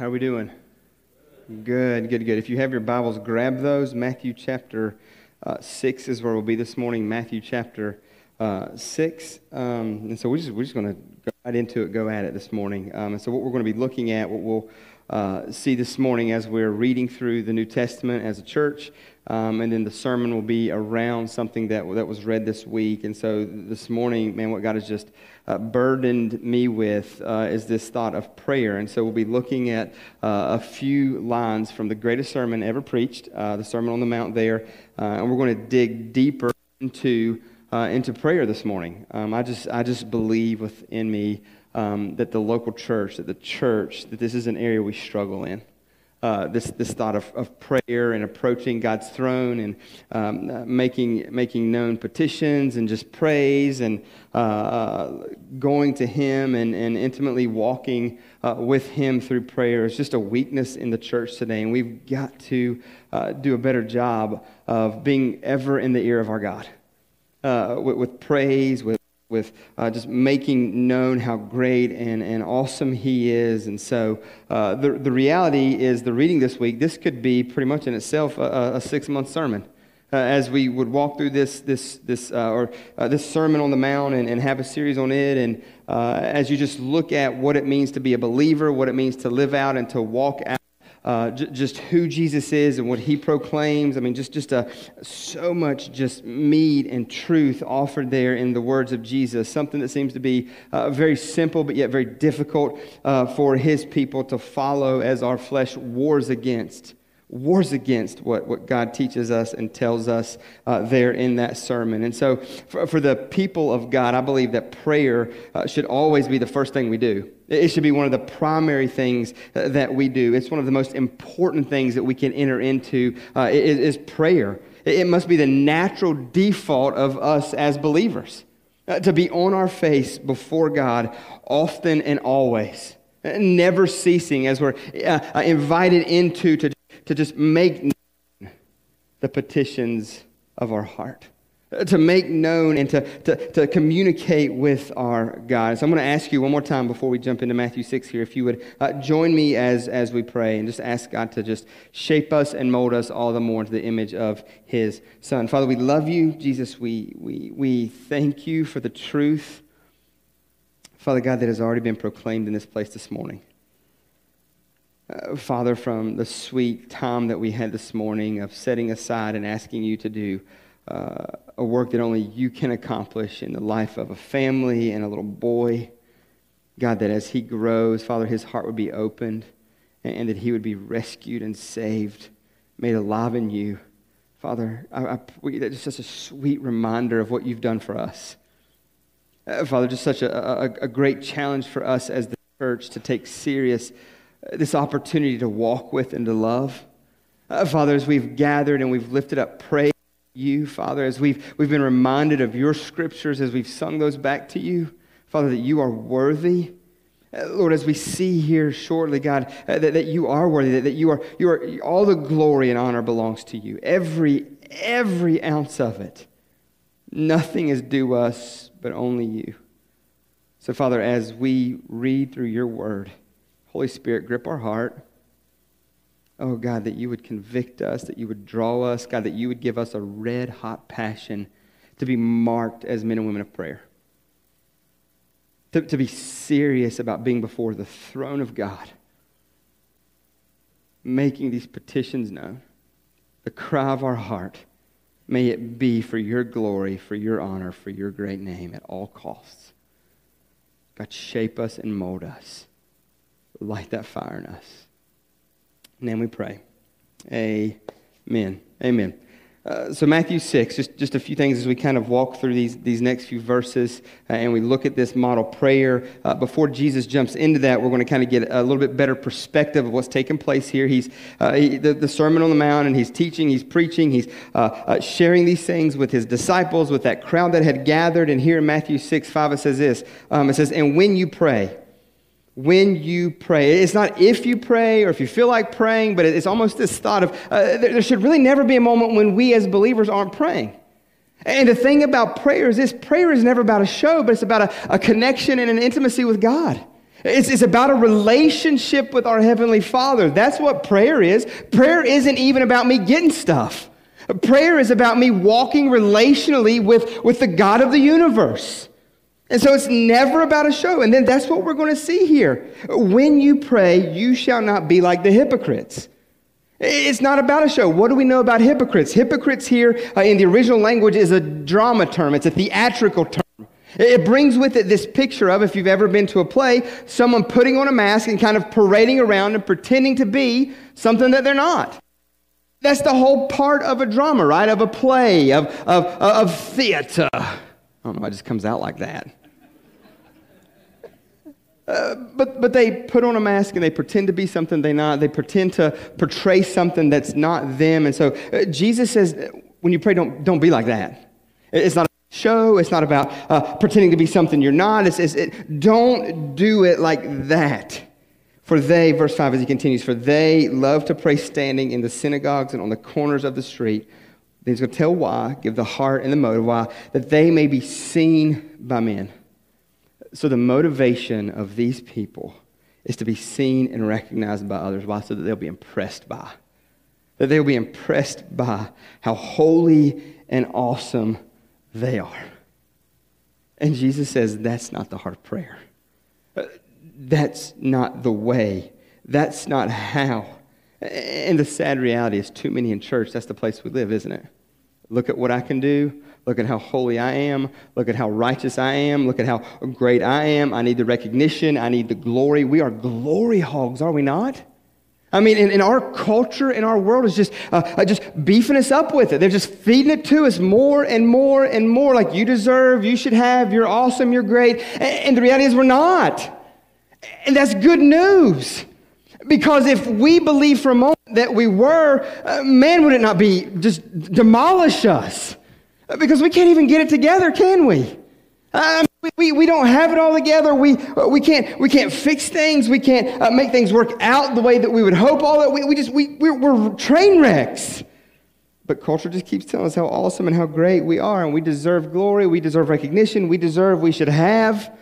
How are we doing? Good, good, good. If you have your Bibles, grab those. Matthew chapter uh, 6 is where we'll be this morning. Matthew chapter uh, 6. Um, and so we're just, we're just going to go right into it, go at it this morning. Um, and so, what we're going to be looking at, what we'll uh, see this morning as we're reading through the New Testament as a church, um, and then the sermon will be around something that, that was read this week. And so, this morning, man, what God has just uh, burdened me with uh, is this thought of prayer. And so we'll be looking at uh, a few lines from the greatest sermon ever preached, uh, the Sermon on the Mount there. Uh, and we're going to dig deeper into, uh, into prayer this morning. Um, I, just, I just believe within me um, that the local church, that the church, that this is an area we struggle in uh, this, this thought of, of prayer and approaching God's throne and um, uh, making, making known petitions and just praise and uh, going to Him and, and intimately walking uh, with Him through prayer is just a weakness in the church today. And we've got to uh, do a better job of being ever in the ear of our God uh, with, with praise, with with uh, just making known how great and, and awesome he is. And so uh, the, the reality is the reading this week, this could be pretty much in itself a, a six month sermon. Uh, as we would walk through this, this, this, uh, or, uh, this Sermon on the Mount and, and have a series on it, and uh, as you just look at what it means to be a believer, what it means to live out and to walk out uh, j- just who Jesus is and what he proclaims. I mean, just, just a, so much just meat and truth offered there in the words of Jesus, something that seems to be uh, very simple but yet very difficult uh, for his people to follow as our flesh wars against wars against what, what God teaches us and tells us uh, there in that sermon. And so, for, for, the people of God, I believe that prayer uh, should always be the first thing we do. It should be one of the primary things uh, that we do. It's one of the most important things that we can enter into uh, is, is, prayer. It must be the natural default of us as believers uh, to be on our face before God often and always, never ceasing as we're uh, invited into to to just make the petitions of our heart, to make known and to, to, to communicate with our God. So I'm going to ask you one more time before we jump into Matthew 6 here, if you would uh, join me as, as we pray and just ask God to just shape us and mold us all the more into the image of his Son. Father, we love you. Jesus, we, we, we thank you for the truth, Father God, that has already been proclaimed in this place this morning. Uh, Father, from the sweet time that we had this morning of setting aside and asking you to do uh, a work that only you can accomplish in the life of a family and a little boy. God, that as he grows, Father, his heart would be opened and, and that he would be rescued and saved, made alive in you. Father, I, I, we, that's just a sweet reminder of what you've done for us. Uh, Father, just such a, a, a great challenge for us as the church to take serious this opportunity to walk with and to love. Uh, Father, as we've gathered and we've lifted up praise you, Father, as we've, we've been reminded of your scriptures, as we've sung those back to you, Father, that you are worthy. Uh, Lord, as we see here shortly, God, uh, that, that you are worthy, that, that you are, you are, all the glory and honor belongs to you. Every, every ounce of it. Nothing is due us, but only you. So, Father, as we read through your word, Holy Spirit, grip our heart. Oh, God, that you would convict us, that you would draw us, God, that you would give us a red hot passion to be marked as men and women of prayer. To, to be serious about being before the throne of God, making these petitions known. The cry of our heart, may it be for your glory, for your honor, for your great name at all costs. God, shape us and mold us light that fire in us. Then we pray. Amen. Amen. Uh, so, Matthew 6, just, just a few things as we kind of walk through these, these next few verses uh, and we look at this model prayer. Uh, before Jesus jumps into that, we're going to kind of get a little bit better perspective of what's taking place here. He's uh, he, the, the, Sermon on the Mount, and he's teaching, he's preaching, he's uh, uh, sharing these things with his disciples, with that crowd that had gathered. And here in Matthew 6, 5, it says this um, It says, And when you pray, when you pray. It's not if you pray or if you feel like praying, but it's almost this thought of uh, there should really never be a moment when we as believers aren't praying. And the thing about prayer is this prayer is never about a show, but it's about a, a connection and an intimacy with God. It's, it's about a relationship with our Heavenly Father. That's what prayer is. Prayer isn't even about me getting stuff. Prayer is about me walking relationally with, with the God of the universe. And so it's never about a show. And then that's what we're going to see here. When you pray, you shall not be like the hypocrites. It's not about a show. What do we know about hypocrites? Hypocrites here uh, in the original language is a drama term, it's a theatrical term. It brings with it this picture of, if you've ever been to a play, someone putting on a mask and kind of parading around and pretending to be something that they're not. That's the whole part of a drama, right? Of a play, of, of, of theater. I don't know, it just comes out like that. But, but they put on a mask and they pretend to be something they're not. They pretend to portray something that's not them. And so uh, Jesus says, when you pray, don't, don't be like that. It's not a show. It's not about uh, pretending to be something you're not. It's, it's, it, don't do it like that. For they, verse 5 as he continues, for they love to pray standing in the synagogues and on the corners of the street. Then he's going to tell why, give the heart and the motive why, that they may be seen by men. So the motivation of these people is to be seen and recognized by others. Why? So that they'll be impressed by. That they'll be impressed by how holy and awesome they are. And Jesus says that's not the heart of prayer. Uh, that's not the way. That's not how. And the sad reality is, too many in church, that's the place we live, isn't it? Look at what I can do. Look at how holy I am. Look at how righteous I am. Look at how great I am. I need the recognition. I need the glory. We are glory hogs, are we not? I mean, in, in our culture, in our world, is just, uh, uh, just beefing us up with it. They're just feeding it to us more and more and more. Like, you deserve, you should have, you're awesome, you're great. And, and the reality is, we're not. And that's good news. Because if we believe for a moment that we were, uh, man, would it not be just demolish us? Because we can't even get it together, can we? We, we, we don't have it all together. We, uh, we, can't, we can't fix things. We can't uh, make things work out the way that we would hope. All that we, we just, we, we're, we're train wrecks. But culture just keeps telling us how awesome and how great we are, and we deserve glory, we deserve recognition, we deserve, we should have.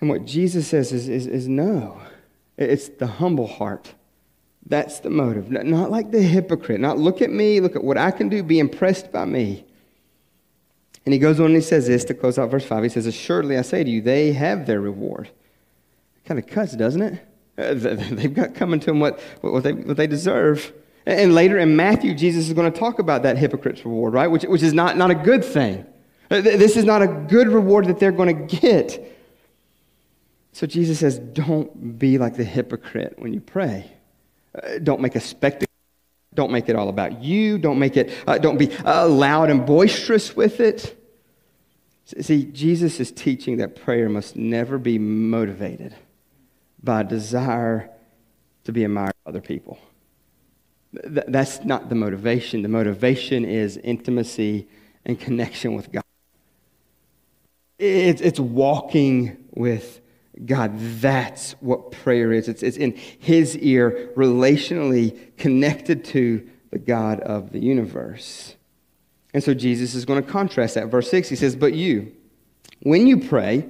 And what Jesus says is, is, is no. It's the humble heart. That's the motive. Not like the hypocrite. Not look at me, look at what I can do, be impressed by me. And he goes on and he says this to close out verse 5. He says, Assuredly I say to you, they have their reward. Kind of cuts, doesn't it? Uh, they've got coming to them what, what, they, what they deserve. And later in Matthew, Jesus is going to talk about that hypocrite's reward, right? Which, which is not, not a good thing. Uh, this is not a good reward that they're going to get. So Jesus says, Don't be like the hypocrite when you pray. Uh, don't make a spectacle. Don't make it all about you. Don't make it, uh, don't be uh, loud and boisterous with it. See, Jesus is teaching that prayer must never be motivated by a desire to be admired by other people. Th- that's not the motivation. The motivation is intimacy and connection with God. It's, it's walking with God. That's what prayer is. It's, it's in His ear, relationally connected to the God of the universe. And so Jesus is going to contrast that. Verse 6, he says, But you, when you pray,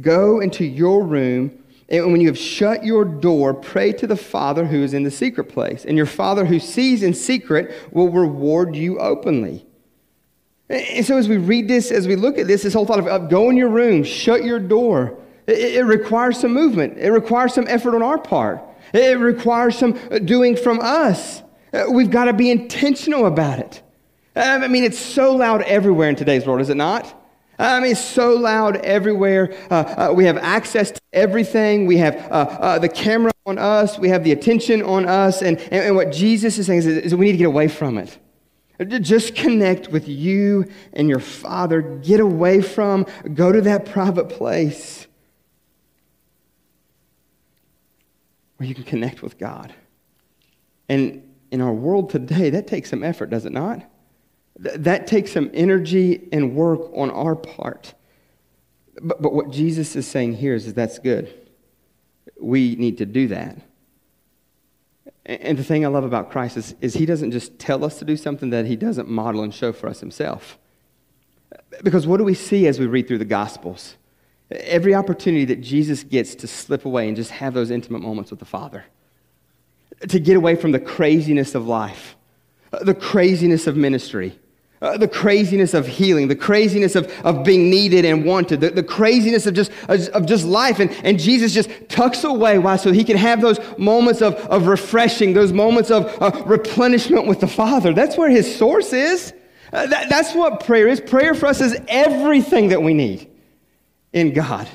go into your room, and when you have shut your door, pray to the Father who is in the secret place. And your Father who sees in secret will reward you openly. And so, as we read this, as we look at this, this whole thought of go in your room, shut your door, it, it requires some movement. It requires some effort on our part. It requires some doing from us. Uh, we've got to be intentional about it. Um, I mean, it's so loud everywhere in today's world, is it not? I mean, it's so loud everywhere. Uh, uh, we have access to everything. We have uh, uh, the camera on us. We have the attention on us. And, and, and what Jesus is saying is, is we need to get away from it. Just connect with you and your Father. Get away from, go to that private place. Where you can connect with God. And in our world today, that takes some effort, does it not? Th- that takes some energy and work on our part. But, but what Jesus is saying here is that that's good. We need to do that. And the thing I love about Christ is, is he doesn't just tell us to do something that he doesn't model and show for us himself. Because what do we see as we read through the Gospels? Every opportunity that Jesus gets to slip away and just have those intimate moments with the Father, to get away from the craziness of life, uh, the craziness of ministry, uh, the craziness of healing, the craziness of, of being needed and wanted, the, the craziness of just, of just life. And, and Jesus just tucks away. Why? So he can have those moments of, of refreshing, those moments of uh, replenishment with the Father. That's where his source is. Uh, that, that's what prayer is. Prayer for us is everything that we need in God.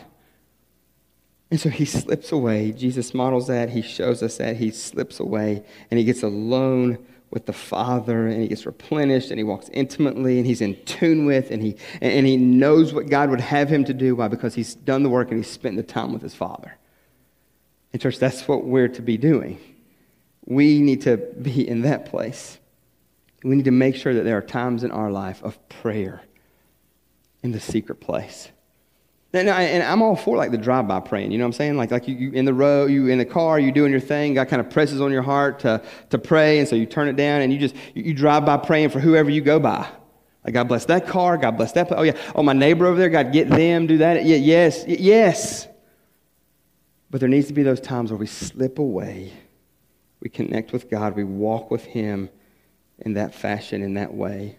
And so he slips away. Jesus models that. He shows us that. He slips away and he gets alone with the Father and he gets replenished and he walks intimately and he's in tune with and he, and he knows what God would have him to do. Why? Because he's done the work and he's spent the time with his Father. And, church, that's what we're to be doing. We need to be in that place. We need to make sure that there are times in our life of prayer in the secret place. And, I, am all for like the drive-by praying. You know what I'm saying? Like, like you, you, in the road, you in the car, you doing your thing. God kind of presses on your heart to, to pray, and so you turn it down and you just you, you drive by praying for whoever you go by. Like God bless that car. God bless that. Oh yeah. Oh my neighbor over there. God get them. Do that. Yeah, yes. Yes. But there needs to be those times where we slip away. We connect with God. We walk with Him in that fashion, in that way.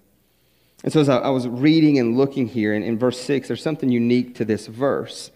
And so as I, I was reading and looking here in, in verse 6, there's something unique to this verse.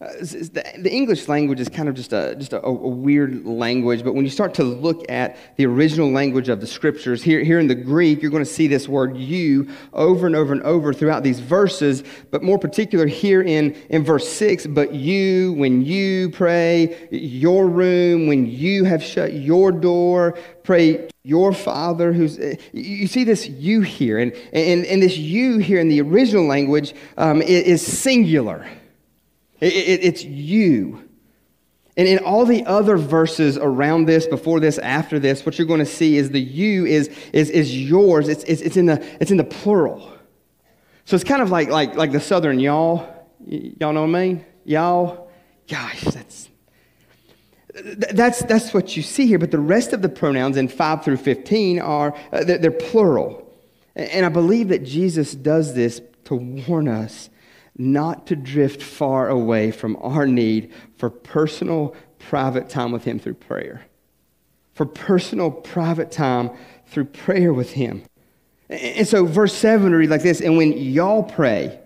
Uh, the, English language is kind of just, a, just a, a, weird language, but when you start to look at the original language of the scriptures, here, here in the Greek, you're going to see this word you over and over and over throughout these verses, but more particular here in, in verse 6, but you, when you pray, your room, when you have shut your door, pray your father who's you see this you here and, and, and this you here in the original language um, is singular it, it, it's you. And in all the other verses around this, before this, after this, what you're going to see is the you is, is, is yours. It's, it's, it's, in the, it's in the plural. So it's kind of like, like, like the southern y'all. Y'all know what I mean? Y'all. Gosh, that's, that's, that's what you see here. But the rest of the pronouns in 5 through 15 are, uh, they're, they're plural. And I believe that Jesus does this to warn us not to drift far away from our need for personal, private time with Him through prayer. For personal, private time through prayer with Him. And so, verse 7 reads like this And when y'all pray,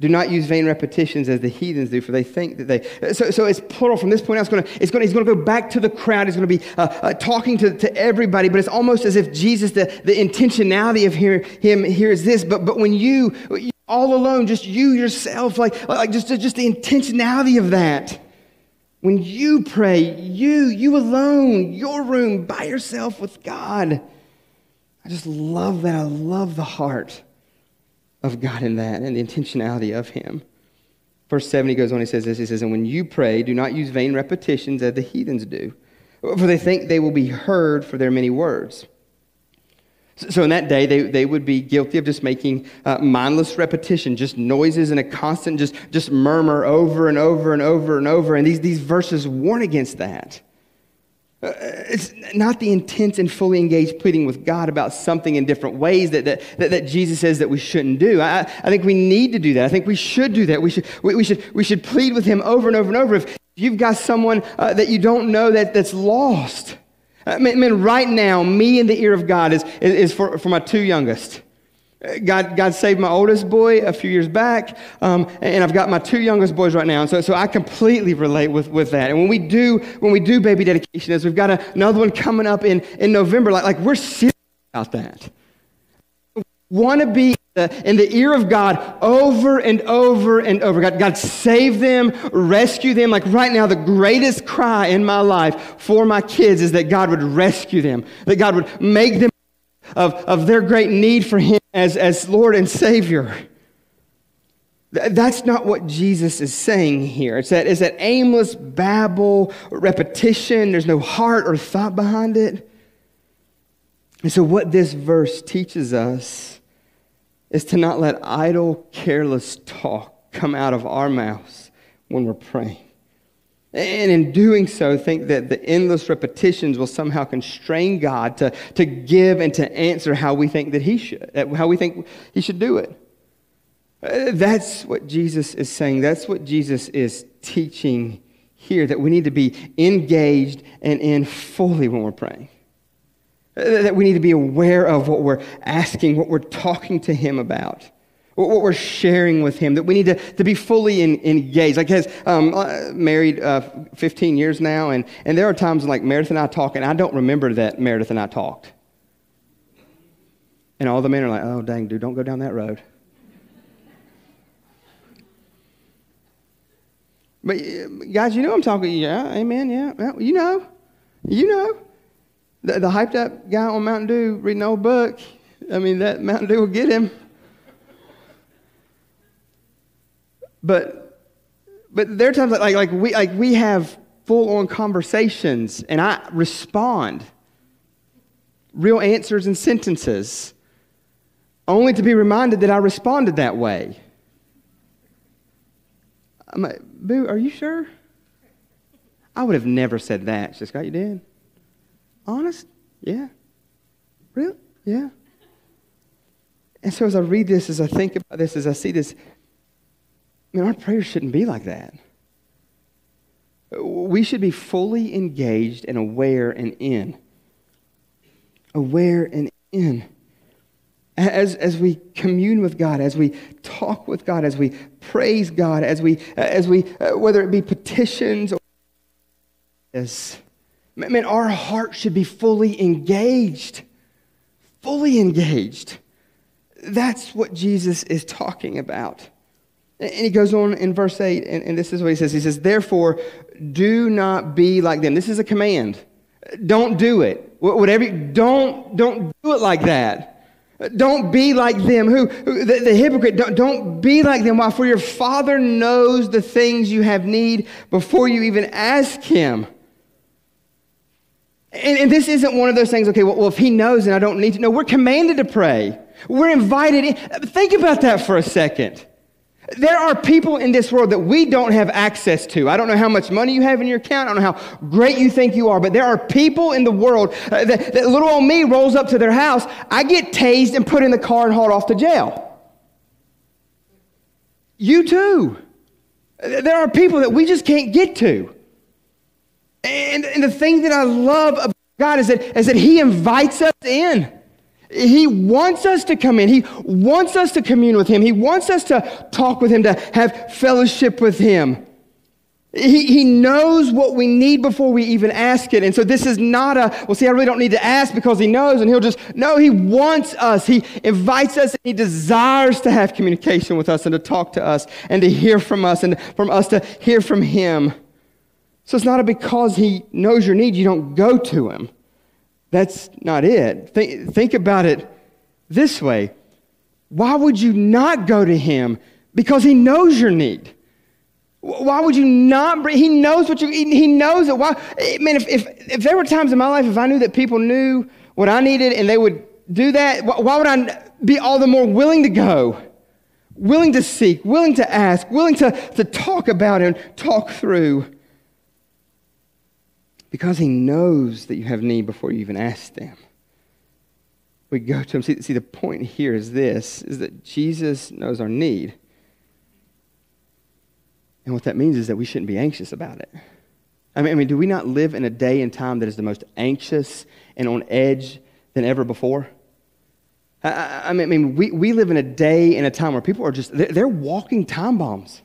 do not use vain repetitions as the heathens do, for they think that they. So, so it's plural. From this point on, it's going to, it's going to, he's going to go back to the crowd. He's going to be uh, uh, talking to, to everybody, but it's almost as if Jesus, the, the intentionality of hear, him here is this. But, but when you, you all alone, just you yourself, like, like just, just the intentionality of that. When you pray, you, you alone, your room, by yourself with God. I just love that. I love the heart of God in that and the intentionality of Him. Verse 7, he goes on, he says this, he says, And when you pray, do not use vain repetitions as the heathens do, for they think they will be heard for their many words. So in that day, they, they would be guilty of just making uh, mindless repetition, just noises and a constant just, just murmur over and over and over and over. And these, these verses warn against that. Uh, it's not the intense and fully engaged pleading with God about something in different ways that, that, that, that, Jesus says that we shouldn't do. I, I think we need to do that. I think we should do that. We should, we, we should, we should plead with Him over and over and over. If you've got someone uh, that you don't know that, that's lost, I mean, right now, me in the ear of God is, is, for, for my two youngest. God, God saved my oldest boy a few years back, um, and I've got my two youngest boys right now, and so, so I completely relate with, with that. And when we do when we do baby dedication, is we've got a, another one coming up in, in November, like, like we're serious about that. Want to be in the ear of God over and over and over. God, God, save them, rescue them. Like right now, the greatest cry in my life for my kids is that God would rescue them, that God would make them of, of their great need for Him as, as Lord and Savior. That's not what Jesus is saying here. It's that, it's that aimless babble, repetition. There's no heart or thought behind it. And so, what this verse teaches us is to not let idle, careless talk come out of our mouths when we're praying. And in doing so, think that the endless repetitions will somehow constrain God to, to give and to answer how we think that He should, how we think He should do it. That's what Jesus is saying. That's what Jesus is teaching here that we need to be engaged and in fully when we're praying. Uh, that we need to be aware of what we're asking, what we're talking to Him about, what we're sharing with Him, that we need to, to be fully in, engaged. Like, has um, uh, married uh, 15 years now, and, and there are times like Meredith and I talk, and I don't remember that Meredith and I talked. And all the men are like, oh, dang, dude, don't go down that road. But guys, you know I'm talking. Yeah, amen. Yeah, you know, you know, the, the hyped up guy on Mountain Dew reading old book. I mean, that Mountain Dew will get him. But, but there are times like, like we like we have full on conversations, and I respond, real answers and sentences, only to be reminded that I responded that way. I'm like, Boo, are you sure? I would have never said that. She Scott, you did? Honest? Yeah. Really? Yeah. And so as I read this, as I think about this, as I see this, man, our prayers shouldn't be like that. We should be fully engaged and aware and in. Aware and in as, as we commune with God, as we talk with God, as we praise God, as we, as we uh, whether it be petitions or this, man, our heart should be fully engaged. Fully engaged. That's what Jesus is talking about. And he goes on in verse 8, and, and this is what he says. He says, Therefore, do not be like them. This is a command. Don't do it. Whatever, don't, don't do it like that. Don't be like them. Who, who the, the, hypocrite, don't, don't be like them. Why? For your Father knows the things you have need before you even ask Him. And, and this isn't one of those things, okay, well, well, if He knows and I don't need to know, we're commanded to pray. We're invited in. Think about that for a second. There are people in this world that we don't have access to. I don't know how much money you have in your account. I don't know how great you think you are, but there are people in the world uh, that, that little old me rolls up to their house. I get tased and put in the car and hauled off to jail. You too. There are people that we just can't get to. And, and the thing that I love about God is that, is that He invites us in. He wants us to come in. He wants us to commune with Him. He wants us to talk with Him, to have fellowship with Him. He, he knows what we need before we even ask it. And so this is not a, well, see, I really don't need to ask because He knows. And He'll just, no, He wants us. He invites us. He desires to have communication with us and to talk to us and to hear from us and from us to hear from Him. So it's not because He knows your need, you don't go to Him. That's not it. Think, think about it this way why would you not go to him? Because he knows your need. Why would you not? He knows what you. He knows it. Why? Eh, man, if, if if there were times in my life if I knew that people knew what I needed and they would do that, why would I be all the more willing to go, willing to seek, willing to ask, willing to to talk about and talk through? Because he knows that you have need before you even ask them. We go to him. See, see, the point here is this, is that Jesus knows our need. And what that means is that we shouldn't be anxious about it. I mean, I mean, do we not live in a day and time that is the most anxious and on edge than ever before? I, I mean, we, we live in a day and a time where people are just, they're, walking time bombs.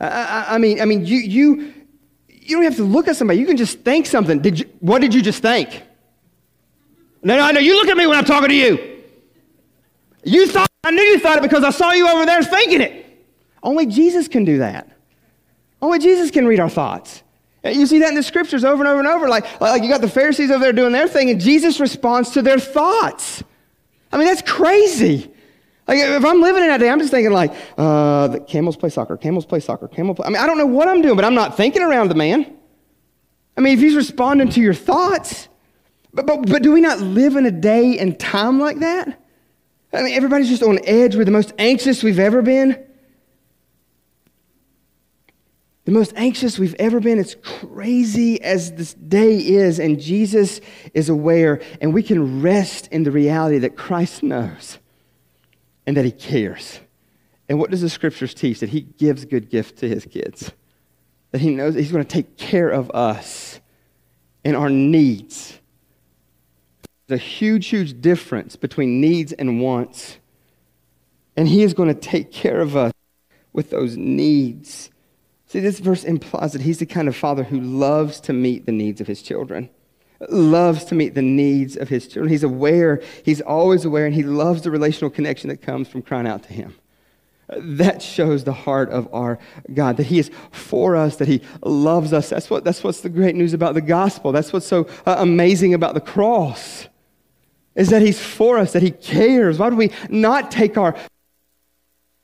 I, I, I mean, I mean, you, you, you don't have to look at somebody. You can just think something. Did you, what did you just think? No, no, no. You look at me when I'm talking to you. You thought, I knew you thought it because I saw you over there thinking it. Only Jesus can do that. Only Jesus can read our thoughts. You see that in the scriptures over and over and over. Like, like you got the Pharisees over there doing their thing, and Jesus responds to their thoughts. I mean, that's crazy. Like if I'm living in that day, I'm just thinking like, uh, the camels play soccer, camels play soccer, camel play. I mean, I don't know what I'm doing, but I'm not thinking around the man. I mean, if he's responding to your thoughts, but, but, but do we not live in a day and time like that? I mean, everybody's just on edge. We're the most anxious we've ever been. The most anxious we've ever been. It's crazy as this day is, and Jesus is aware, and we can rest in the reality that Christ knows and that He cares And what does the scriptures teach? That he gives good gifts to his kids. That he knows that he's going to take care of us and our needs. There's a huge, huge difference between needs and wants. And he is going to take care of us with those needs. See, this verse implies that he's the kind of father who loves to meet the needs of his children loves to meet the needs of his children. He's aware, he's always aware, and he loves the relational connection that comes from crying out to him. That shows the heart of our God, that He is for us, that He loves us. That's, what, that's what's the great news about the gospel. That's what's so uh, amazing about the cross, is that He's for us, that He cares. Why would we not take our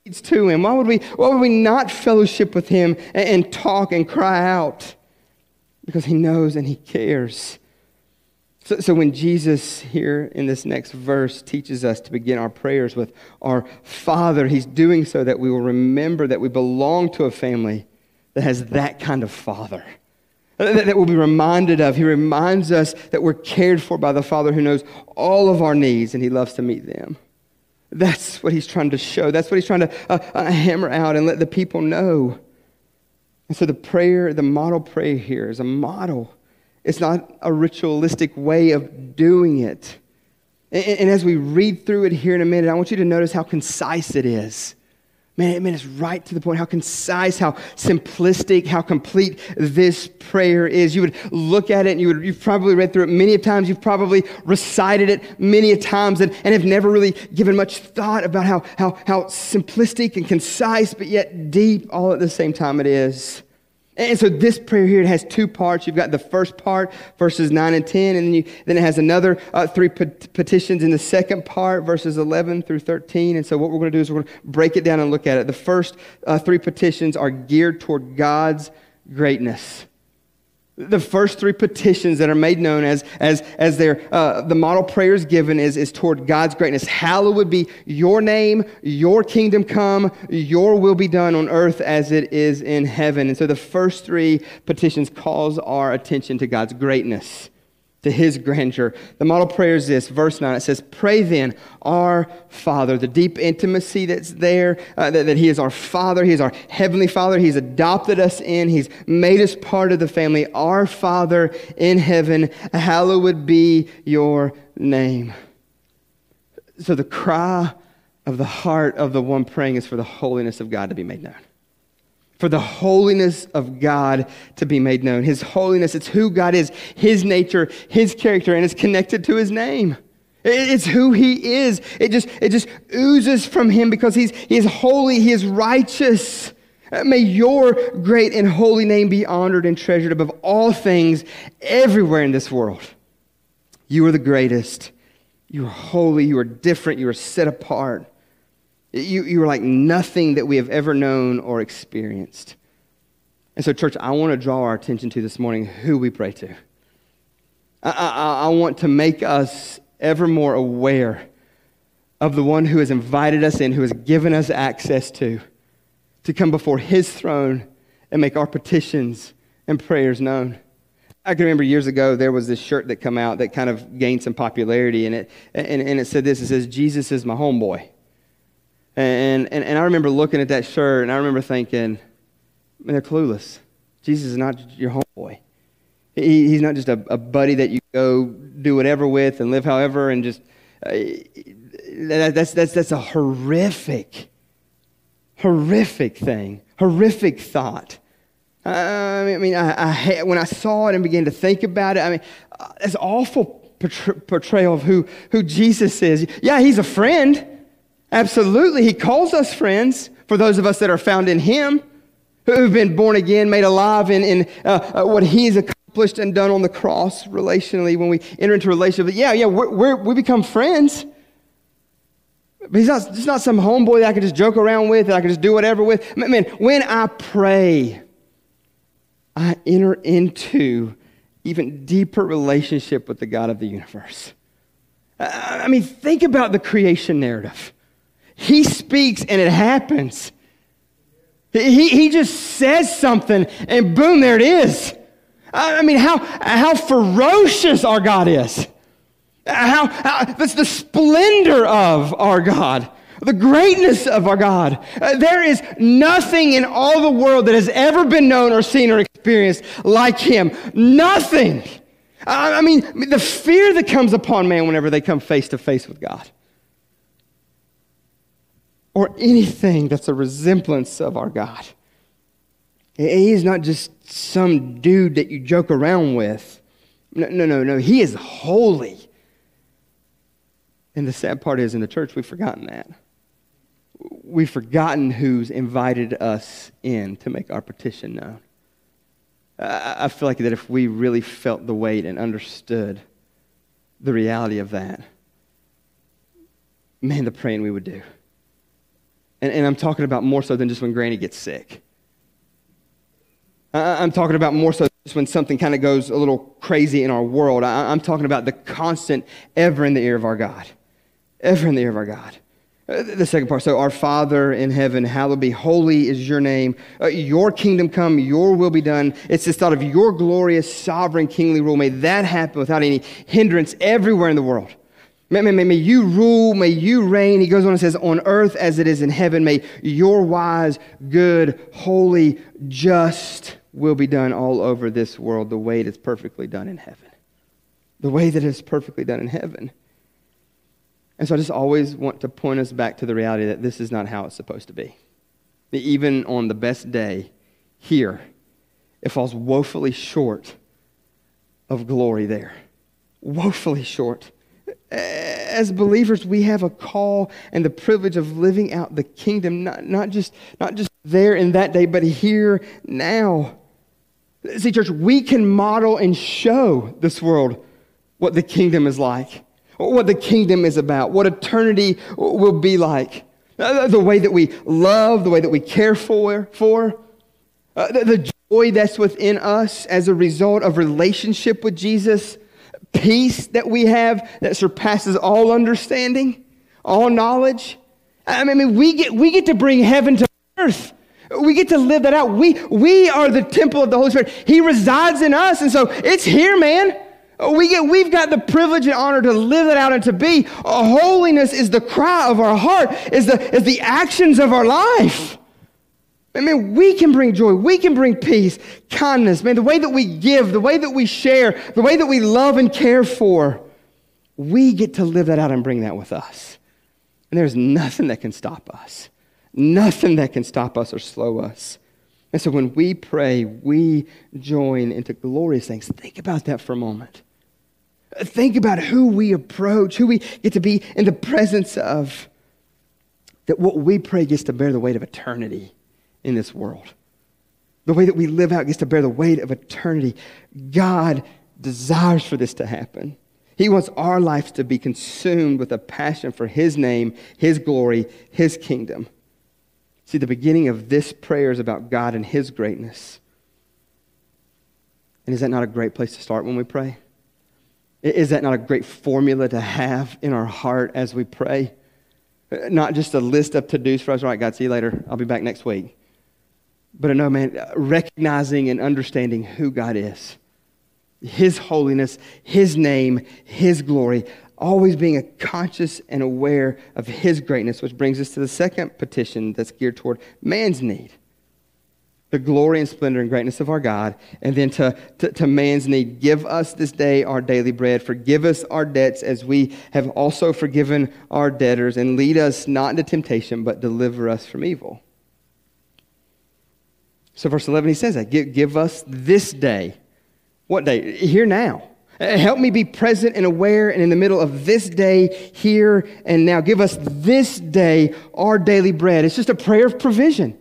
needs to Him? Why would we, why would we not fellowship with Him and, and talk and cry out? Because He knows and He cares. So, so when Jesus here in this next verse teaches us to begin our prayers with our Father, he's doing so that we will remember that we belong to a family that has that kind of Father. That, we'll be reminded of. He reminds us that we're cared for by the Father who knows all of our needs and he loves to meet them. That's what he's trying to show. That's what he's trying to uh, uh, hammer out and let the people know. And so the prayer, the model prayer here is a model it's not a ritualistic way of doing it. And, and, as we read through it here in a minute, I want you to notice how concise it is. Man, man, it's right to the point. How concise, how simplistic, how complete this prayer is. You would look at it and you would, you've probably read through it many times. You've probably recited it many times and, and have never really given much thought about how, how, how simplistic and concise, but yet deep all at the same time it is. And so this prayer here, it has two parts. You've got the first part, verses 9 and 10, and then, you, then it has another uh, three pet- petitions in the second part, verses 11 through 13. And so what we're going to do is we're going to break it down and look at it. The first uh, three petitions are geared toward God's greatness. The first three petitions that are made known as, as, as their, uh, the model prayers given is, is toward God's greatness. Hallowed be your name, your kingdom come, your will be done on earth as it is in heaven. And so the first three petitions calls our attention to God's greatness to his grandeur. The model prayer is this, verse 9. It says, Pray then, our Father. The deep intimacy that's there, uh, that, that he is our Father. He is our Heavenly Father. He's adopted us in. He's made us part of the family. Our Father in heaven, hallowed be your name. So the cry of the heart of the one praying is for the holiness of God to be made known for the holiness of God to be made known. His holiness, it's who God is, His nature, His character, and it's connected to His name. It's who He is. It just, it just oozes from Him because he's, He is holy, He is righteous. Uh, may your great and holy name be honored and treasured above all things everywhere in this world. You are the greatest. You are holy. You are different. You are set apart. You, you are like nothing that we have ever known or experienced. And so, church, I want to draw our attention to this morning who we pray to. I, I, I want to make us ever more aware of the one who has invited us in, who has given us access to, to come before his throne and make our petitions and prayers known. I can remember years ago there was this shirt that come out that kind of gained some popularity, and it, and, and it said this, it says, Jesus is my homeboy. And, and, and I remember looking at that shirt and I remember thinking, man, they're clueless. Jesus is not your homeboy. He, he's not just a, a, buddy that you go do whatever with and live however and just. Uh, that, that's, that's, that's a horrific, horrific thing, horrific thought. I mean, I, I, when I saw it and began to think about it, I mean, uh, it's awful portrayal of who, who Jesus is. Yeah, he's a friend. Absolutely. He calls us friends for those of us that are found in Him, who've been born again, made alive in, in uh, uh, what He's accomplished and done on the cross relationally when we enter into relationship. Yeah, yeah, we're, we're, we become friends. But he's not, he's not some homeboy that I can just joke around with, that I can just do whatever with. Man, when I pray, I enter into even deeper relationship with the God of the universe. I mean, think about the creation narrative. He speaks and it happens. He, he just says something and boom, there it is. I mean, how, how ferocious our God is. How, how, that's the splendor of our God. the greatness of our God. Uh, there is nothing in all the world that has ever been known or seen or experienced like Him. Nothing. I, I mean, the fear that comes upon man whenever they come face to face with God, or anything that's a resemblance of our God. He is not just some dude that you joke around with. No, no, no, no. He is holy. And the sad part is, in the church, we've forgotten that. We've forgotten who's invited us in to make our petition known. I feel like that if we really felt the weight and understood the reality of that, man, the praying we would do. And, and I'm talking about more so than just when Granny gets sick. I'm talking about more so just when something kind of goes a little crazy in our world. I'm talking about the constant, ever in the ear of our God. Ever in the ear of our God. Uh, the second part, so our Father in heaven, hallowed be, holy is your name. Uh, your kingdom come, your will be done. It's this thought of your glorious, sovereign, kingly rule. May that happen without any hindrance everywhere in the world. May, may, may you rule, may you reign. He goes on and says, on earth as it is in heaven, may your wise, good, holy, just will be done all over this world the way it is perfectly done in heaven. The way that it is perfectly done in heaven. And so I just always want to point us back to the reality that this is not how it's supposed to be. Even on the best day here, it falls woefully short of glory there. Woefully short. As believers, we have a call and the privilege of living out the kingdom, not, not, just, not just there in that day, but here now. See, church, we can model and show this world what the kingdom is like what the kingdom is about, what eternity will be like, uh, the way that we love, the way that we care for, for uh, the, the joy that's within us as a result of relationship with Jesus, peace that we have that surpasses all understanding, all knowledge. I mean, we get, we get to bring heaven to earth. We get to live that out. We, we are the temple of the Holy Spirit. He resides in us. And so it's here, man. We get, we've got the privilege and honor to live it out and to be. holiness is the cry of our heart, is the, is the actions of our life. I mean, we can bring joy. We can bring peace, kindness. Man, the way that we give, the way that we share, the way that we love and care for, we get to live that out and bring that with us. And there's nothing that can stop us. Nothing that can stop us or slow us. And so when we pray, we join into glorious things. Think about that for a moment. Think about who we approach, who we get to be in the presence of. That what we pray gets to bear the weight of eternity in this world. The way that we live out gets to bear the weight of eternity. God desires for this to happen. He wants our lives to be consumed with a passion for His name, His glory, His kingdom. See, the beginning of this prayer is about God and His greatness. And is that not a great place to start when we pray? Is that not a great formula to have in our heart as we pray? Not just a list of to dos for us. Right, God, see you later. I'll be back next week. But no, man, recognizing and understanding who God is, His holiness, His name, His glory, always being a conscious and aware of His greatness, which brings us to the second petition that's geared toward man's need the glory and splendor and greatness of our God, and then to, to, to, man's need. Give us this day our daily bread. Forgive us our debts as we have also forgiven our debtors, and lead us not into temptation, but deliver us from evil. So, verse 11, he says that. Give, give us this day. What day? Here now. Help me be present and aware and in the middle of this day, here and now. Give us this day our daily bread. It's just a prayer of provision.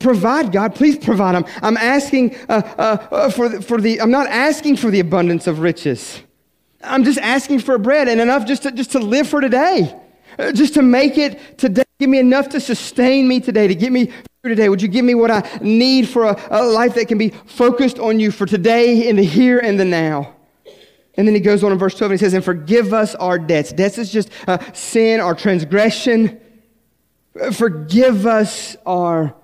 Provide, God. Please provide. I'm, I'm asking uh, uh, uh, for, the, for the, I'm not asking for the abundance of riches. I'm just asking for bread and enough just to, just to live for today. Uh, just to make it today. Give me enough to sustain me today, to get me today. Would you give me what I need for a, a life that can be focused on you for today, in the here and the now? And then he goes on in verse 12 and he says, And forgive us our debts. Debts is just uh, sin, our transgression. Forgive us our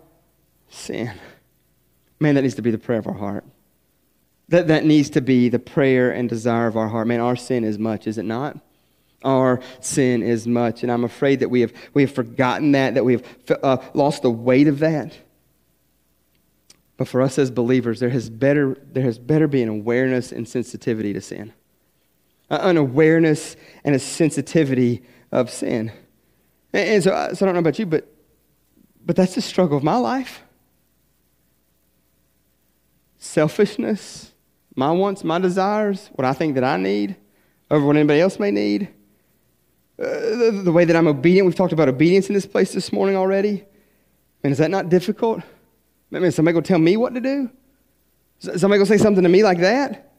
sin. Man, that needs to be the prayer of our heart. That, that needs to be the prayer and desire of our heart. Man, our sin is much, is it not? Our sin as much. And I'm afraid that we have, we have forgotten that, that we have uh, lost the weight of that. But for us as believers, there has better, there has better be an awareness and sensitivity to sin. An awareness and a sensitivity of sin. And, and so, uh, so I don't know about you, but, but that's the struggle of my life. Selfishness, my wants, my desires, what I think that I need over what anybody else may need. Uh, the, the, way that I'm obedient, we've talked about obedience in this place this morning already. Man, is that not difficult? I mean, somebody gonna tell me what to do? Somebody gonna say something to me like that?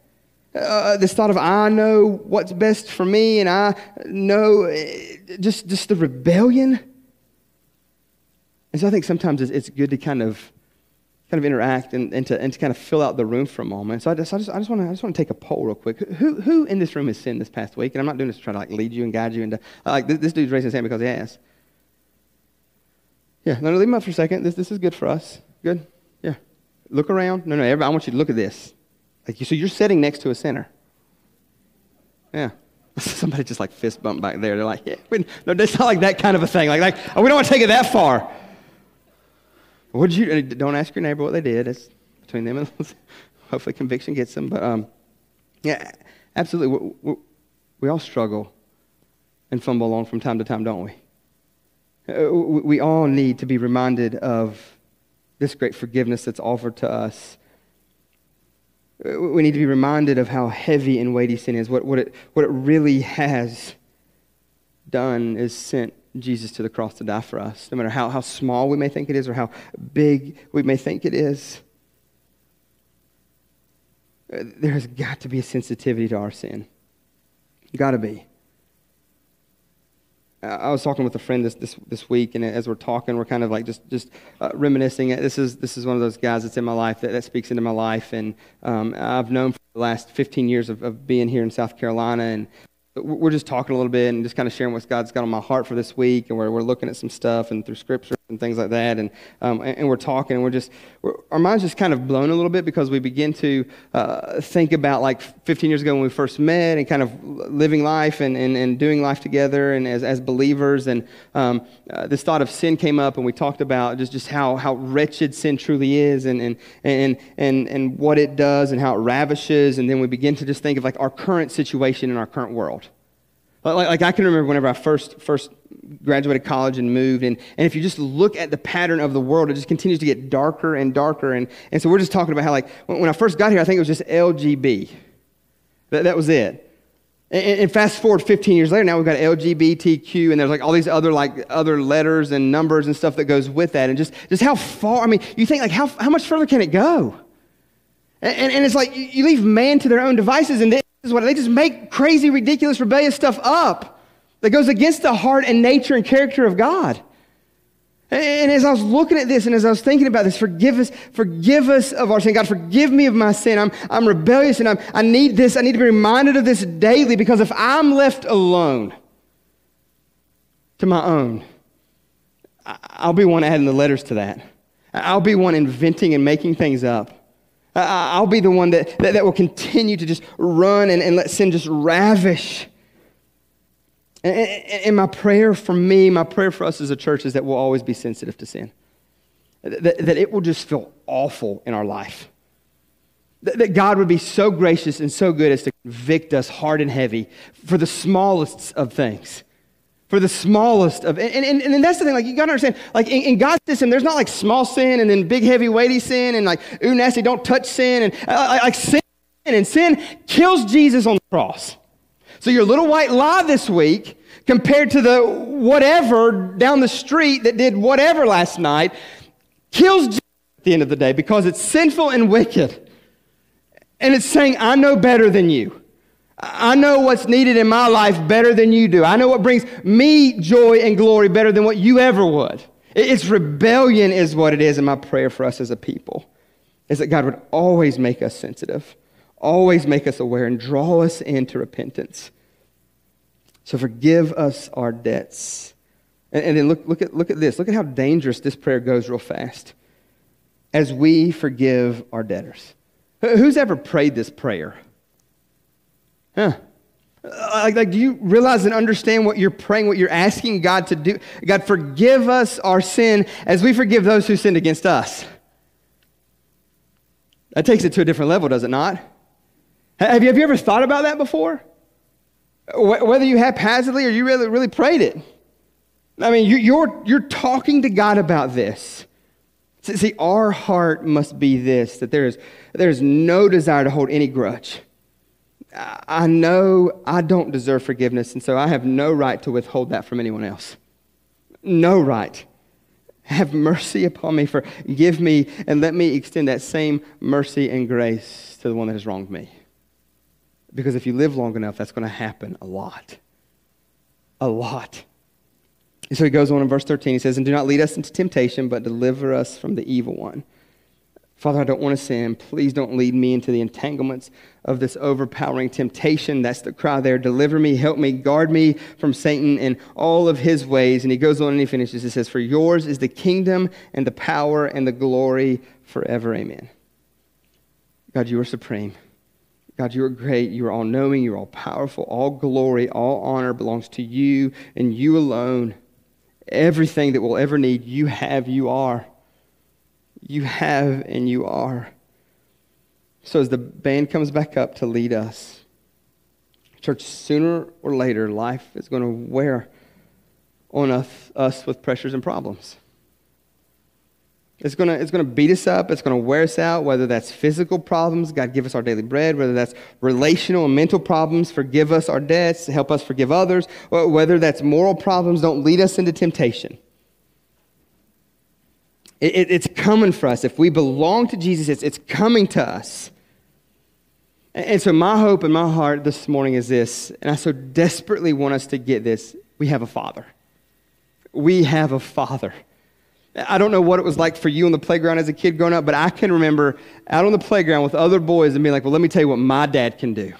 Uh, this thought of I know what's best for me and I know uh, just, just the rebellion. And so I think sometimes it's good to kind of kind of interact and, and, to, and to kind of fill out the room for a moment. So I just, I just, I just want to I just want to take a poll real quick. Who, who in this room has sinned this past week? And I'm not doing this to try to like lead you and guide you into uh, like this, this dude's raising his hand because he has. Yeah, no, no, leave him up for a second. This, this is good for us. Good? Yeah. Look around. No, no, everybody, I want you to look at this. Like, you, so you're sitting next to a sinner. Yeah. Somebody just like fist bump back there. They're like, yeah, no, it's not like that kind of a thing. Like, like oh, we don't want to take it that far. You? Don't ask your neighbor what they did. It's between them and hopefully conviction gets them. But um, yeah, absolutely. We, we, we all struggle and fumble along from time to time, don't we? Uh, we all need to be reminded of this great forgiveness that's offered to us. We need to be reminded of how heavy and weighty sin is. What, what, it, what it really has done is sent Jesus to the cross to die for us, no matter how, how small we may think it is or how big we may think it is. There has got to be a sensitivity to our sin. Got to be. I was talking with a friend this, this, this week, and as we're talking, we're kind of like just, just uh, reminiscing. This is, this is one of those guys that's in my life that, that speaks into my life. And um, I've known for the last 15 years of, of being here in South Carolina. And we're just talking a little bit and just kind of sharing what God's got on my heart for this week. And we're, we're looking at some stuff and through scripture and things like that. And, um, and, we're talking and we're just, we're, our mind's just kind of blown a little bit because we begin to uh, think about like 15 years ago when we first met and kind of living life and, and, and doing life together and as, as believers. And um, uh, this thought of sin came up and we talked about just, just how, how wretched sin truly is and, and, and, and, and what it does and how it ravishes. And then we begin to just think of like our current situation in our current world. Like, like I can remember whenever I first, first graduated college and moved, and, and if you just look at the pattern of the world, it just continues to get darker and darker. And, and so we're just talking about how, like, when, when I first got here, I think it was just LGB. That, that was it. And, and, fast forward 15 years later, now we've got LGBTQ, and there's like all these other like other letters and numbers and stuff that goes with that. And just, just how far, I mean, you think like how, how much further can it go? And, and, and it's like you, you leave man to their own devices, and is what they just make crazy, ridiculous, rebellious stuff up that goes against the heart and nature and character of God. And as I was looking at this and as I was thinking about this, forgive us, forgive us of our sin. God, forgive me of my sin. I'm, I'm rebellious and I'm, I need this. I need to be reminded of this daily because if I'm left alone to my own, I'll be one adding the letters to that. I'll be one inventing and making things up. I'll be the one that, that, that, will continue to just run and, and let sin just ravish. And, and, and, my prayer for me, my prayer for us as a church is that we'll always be sensitive to sin. That, that it will just feel awful in our life. That, that God would be so gracious and so good as to convict us hard and heavy for the smallest of things for the smallest of and, and, and that's the thing like you gotta understand like in, in, god's system there's not like small sin and then big heavy weighty sin and like ooh nasty don't touch sin and uh, like sin and sin kills jesus on the cross. So your little white lie this week compared to the whatever down the street that did whatever last night kills jesus at the end of the day because it's sinful and wicked. And it's saying i know better than you I know what's needed in my life better than you do. I know what brings me joy and glory better than what you ever would. It's rebellion, is what it is. And my prayer for us as a people is that God would always make us sensitive, always make us aware, and draw us into repentance. So forgive us our debts. And, and then look, look, at, look at this. Look at how dangerous this prayer goes real fast. As we forgive our debtors. Who's ever prayed this prayer? Huh. Uh, like, like, do you realize and understand what you're praying, what you're asking God to do? God, forgive us our sin as we forgive those who sinned against us. That takes it to a different level, does it not? Have you, have you ever thought about that before? Whether you haphazardly or you really, really prayed it. I mean, you're, you're talking to God about this. See, our heart must be this that there is, there is no desire to hold any grudge. I know I don't deserve forgiveness, and so I have no right to withhold that from anyone else. No right. Have mercy upon me, forgive me, and let me extend that same mercy and grace to the one that has wronged me. Because if you live long enough, that's going to happen a lot. A lot. And so he goes on in verse 13. He says, And do not lead us into temptation, but deliver us from the evil one. Father, I don't want to sin. Please don't lead me into the entanglements of this overpowering temptation. That's the cry there. Deliver me, help me, guard me from Satan and all of his ways. And he goes on and he finishes. He says, For yours is the kingdom and the power and the glory forever. Amen. God, you are supreme. God, you are great. You are all knowing. You are all powerful. All glory, all honor belongs to you and you alone. Everything that we'll ever need, you have, you are. You have and you are. So as the band comes back up to lead us, church, sooner or later, life is going to wear on us, us with pressures and problems. It's going to it's going to beat us up. It's going to wear us out, whether that's physical problems, God give us our daily bread, whether that's relational and mental problems, forgive us our debts, help us forgive others, whether that's moral problems, don't lead us into temptation. It, it, it's coming for us. If we belong to Jesus, it's, it's coming to us. And, and so, my hope in my heart this morning is this, and I so desperately want us to get this we have a Father. We have a Father. I don't know what it was like for you on the playground as a kid growing up, but I can remember out on the playground with other boys and being like, well, let me tell you what my dad can do.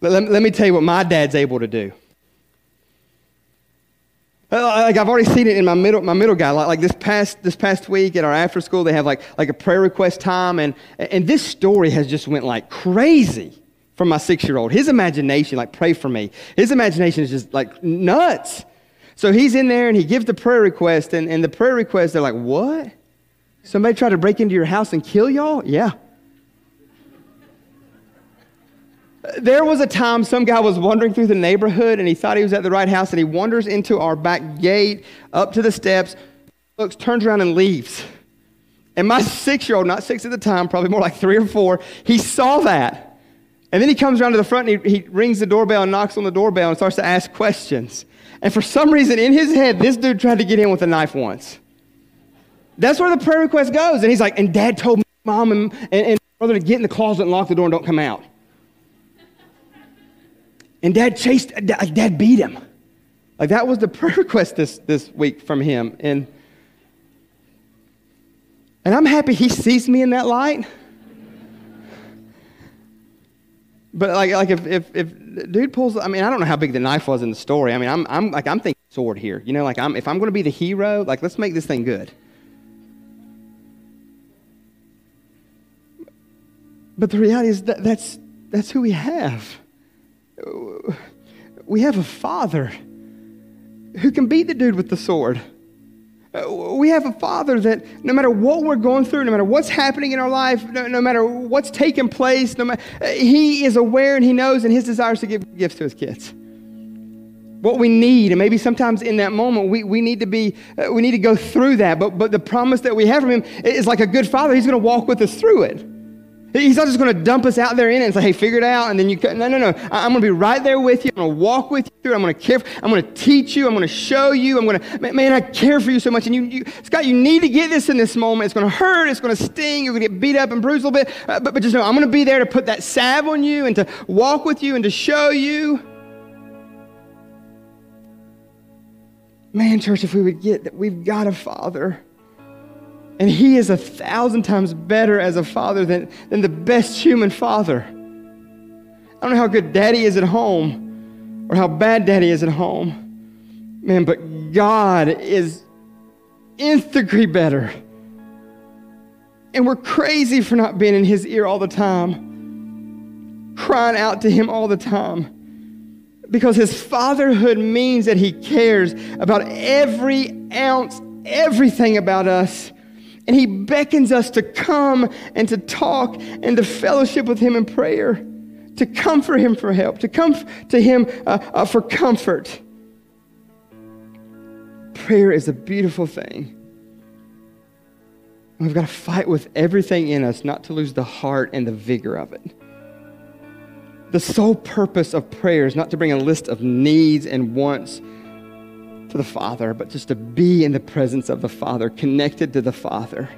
Let, let me tell you what my dad's able to do. Uh, like I've already seen it in my middle, my middle guy. Like, like this past this past week at our after school, they have like like a prayer request time, and and this story has just went like crazy from my six year old. His imagination, like pray for me. His imagination is just like nuts. So he's in there and he gives the prayer request, and, and the prayer request, they're like, What? Somebody tried to break into your house and kill y'all? Yeah. There was a time some guy was wandering through the neighborhood and he thought he was at the right house and he wanders into our back gate, up to the steps, looks, turns around and leaves. And my six year old, not six at the time, probably more like three or four, he saw that. And then he comes around to the front and he, he rings the doorbell and knocks on the doorbell and starts to ask questions. And for some reason in his head, this dude tried to get in with a knife once. That's where the prayer request goes. And he's like, and dad told mom and, and, and brother to get in the closet and lock the door and don't come out. And dad chased, dad beat him. Like that was the prayer request this, this week from him. And, and I'm happy he sees me in that light. But like, like if, if, if dude pulls, I mean, I don't know how big the knife was in the story. I mean, I'm, I'm like, I'm thinking sword here. You know, like I'm, if I'm going to be the hero, like let's make this thing good. But the reality is that that's, that's who we have. We have a father who can beat the dude with the sword. Uh, we have a father that no matter what we're going through, no matter what's happening in our life, no, no matter what's taking place, no matter, uh, he is aware and he knows and his desires to give gifts to his kids. What we need, and maybe sometimes in that moment we, we need to be, uh, we need to go through that. But, but the promise that we have from him is like a good father. He's going to walk with us through it. He's not just going to dump us out there in it and say, hey, figure it out. And then you, no, no, no. I'm going to be right there with you. I'm going to walk with you. I'm going to care. I'm going to teach you. I'm going to show you. I'm going to, man, I care for you so much. And you, you, Scott, you need to get this in this moment. It's going to hurt. It's going to sting. You're going to get beat up and bruised a little bit. Uh, but, but just know, I'm going to be there to put that salve on you and to walk with you and to show you. Man, church, if we would get that we've got a father and he is a thousand times better as a father than, than the best human father. I don't know how good daddy is at home or how bad daddy is at home. Man, but God is nth degree better. And we're crazy for not being in his ear all the time. crying out to him all the time. Because his fatherhood means that he cares about every ounce, everything about us. And he beckons us to come and to talk and to fellowship with him in prayer, to come for him for help, to come to him uh, uh, for comfort. Prayer is a beautiful thing. We've got to fight with everything in us not to lose the heart and the vigor of it. The sole purpose of prayer is not to bring a list of needs and wants to the Father, but just to be in the presence of the Father, connected to the Father.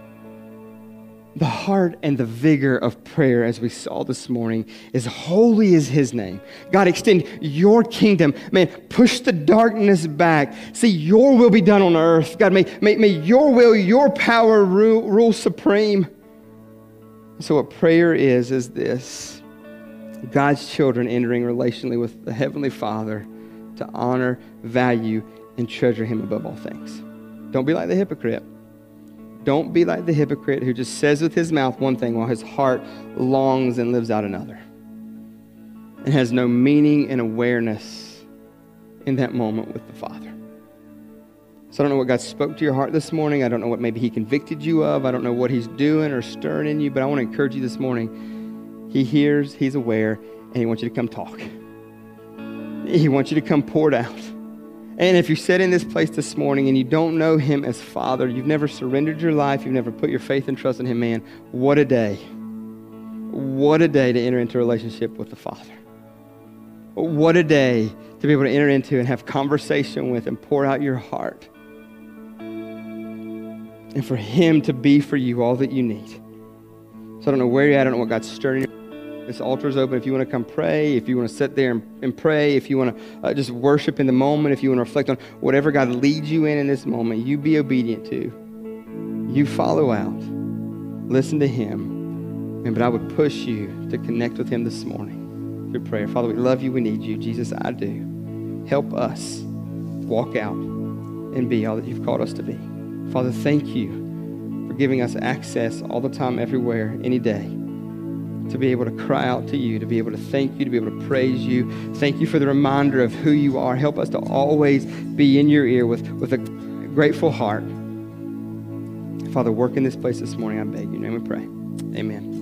The heart and the vigor of prayer, as we saw this morning, is holy is His name. God, extend your kingdom. Man, push the darkness back. See, your will be done on earth. God, may, may, may your will, your power rule, rule supreme. So, what prayer is, is this God's children entering relationally with the Heavenly Father to honor, value, and treasure Him above all things. Don't be like the hypocrite. Don't be like the hypocrite who just says with his mouth one thing while his heart longs and lives out another and has no meaning and awareness in that moment with the Father. So I don't know what God spoke to your heart this morning. I don't know what maybe He convicted you of. I don't know what He's doing or stirring in you, but I want to encourage you this morning. He hears, He's aware, and He wants you to come talk. He wants you to come pour it out. And if you sit in this place this morning and you don't know Him as Father, you've never surrendered your life, you've never put your faith and trust in Him, man, what a day. What a day to enter into a relationship with the Father. What a day to be able to enter into and have conversation with and pour out your heart. And for Him to be for you all that you need. So I don't know where you're at, I don't know what God's stirring this altar is open. If you want to come pray, if you want to sit there and, and pray, if you want to uh, just worship in the moment, if you want to reflect on whatever God leads you in in this moment, you be obedient to. You follow out. Listen to Him. And, but I would push you to connect with Him this morning through prayer. Father, we love you. We need you. Jesus, I do. Help us walk out and be all that you've called us to be. Father, thank you for giving us access all the time, everywhere, any day to be able to cry out to you, to be able to thank you, to be able to praise you. Thank you for the reminder of who you are. Help us to always be in your ear with, with a grateful heart. Father, work in this place this morning, I beg you. In your name we pray. Amen.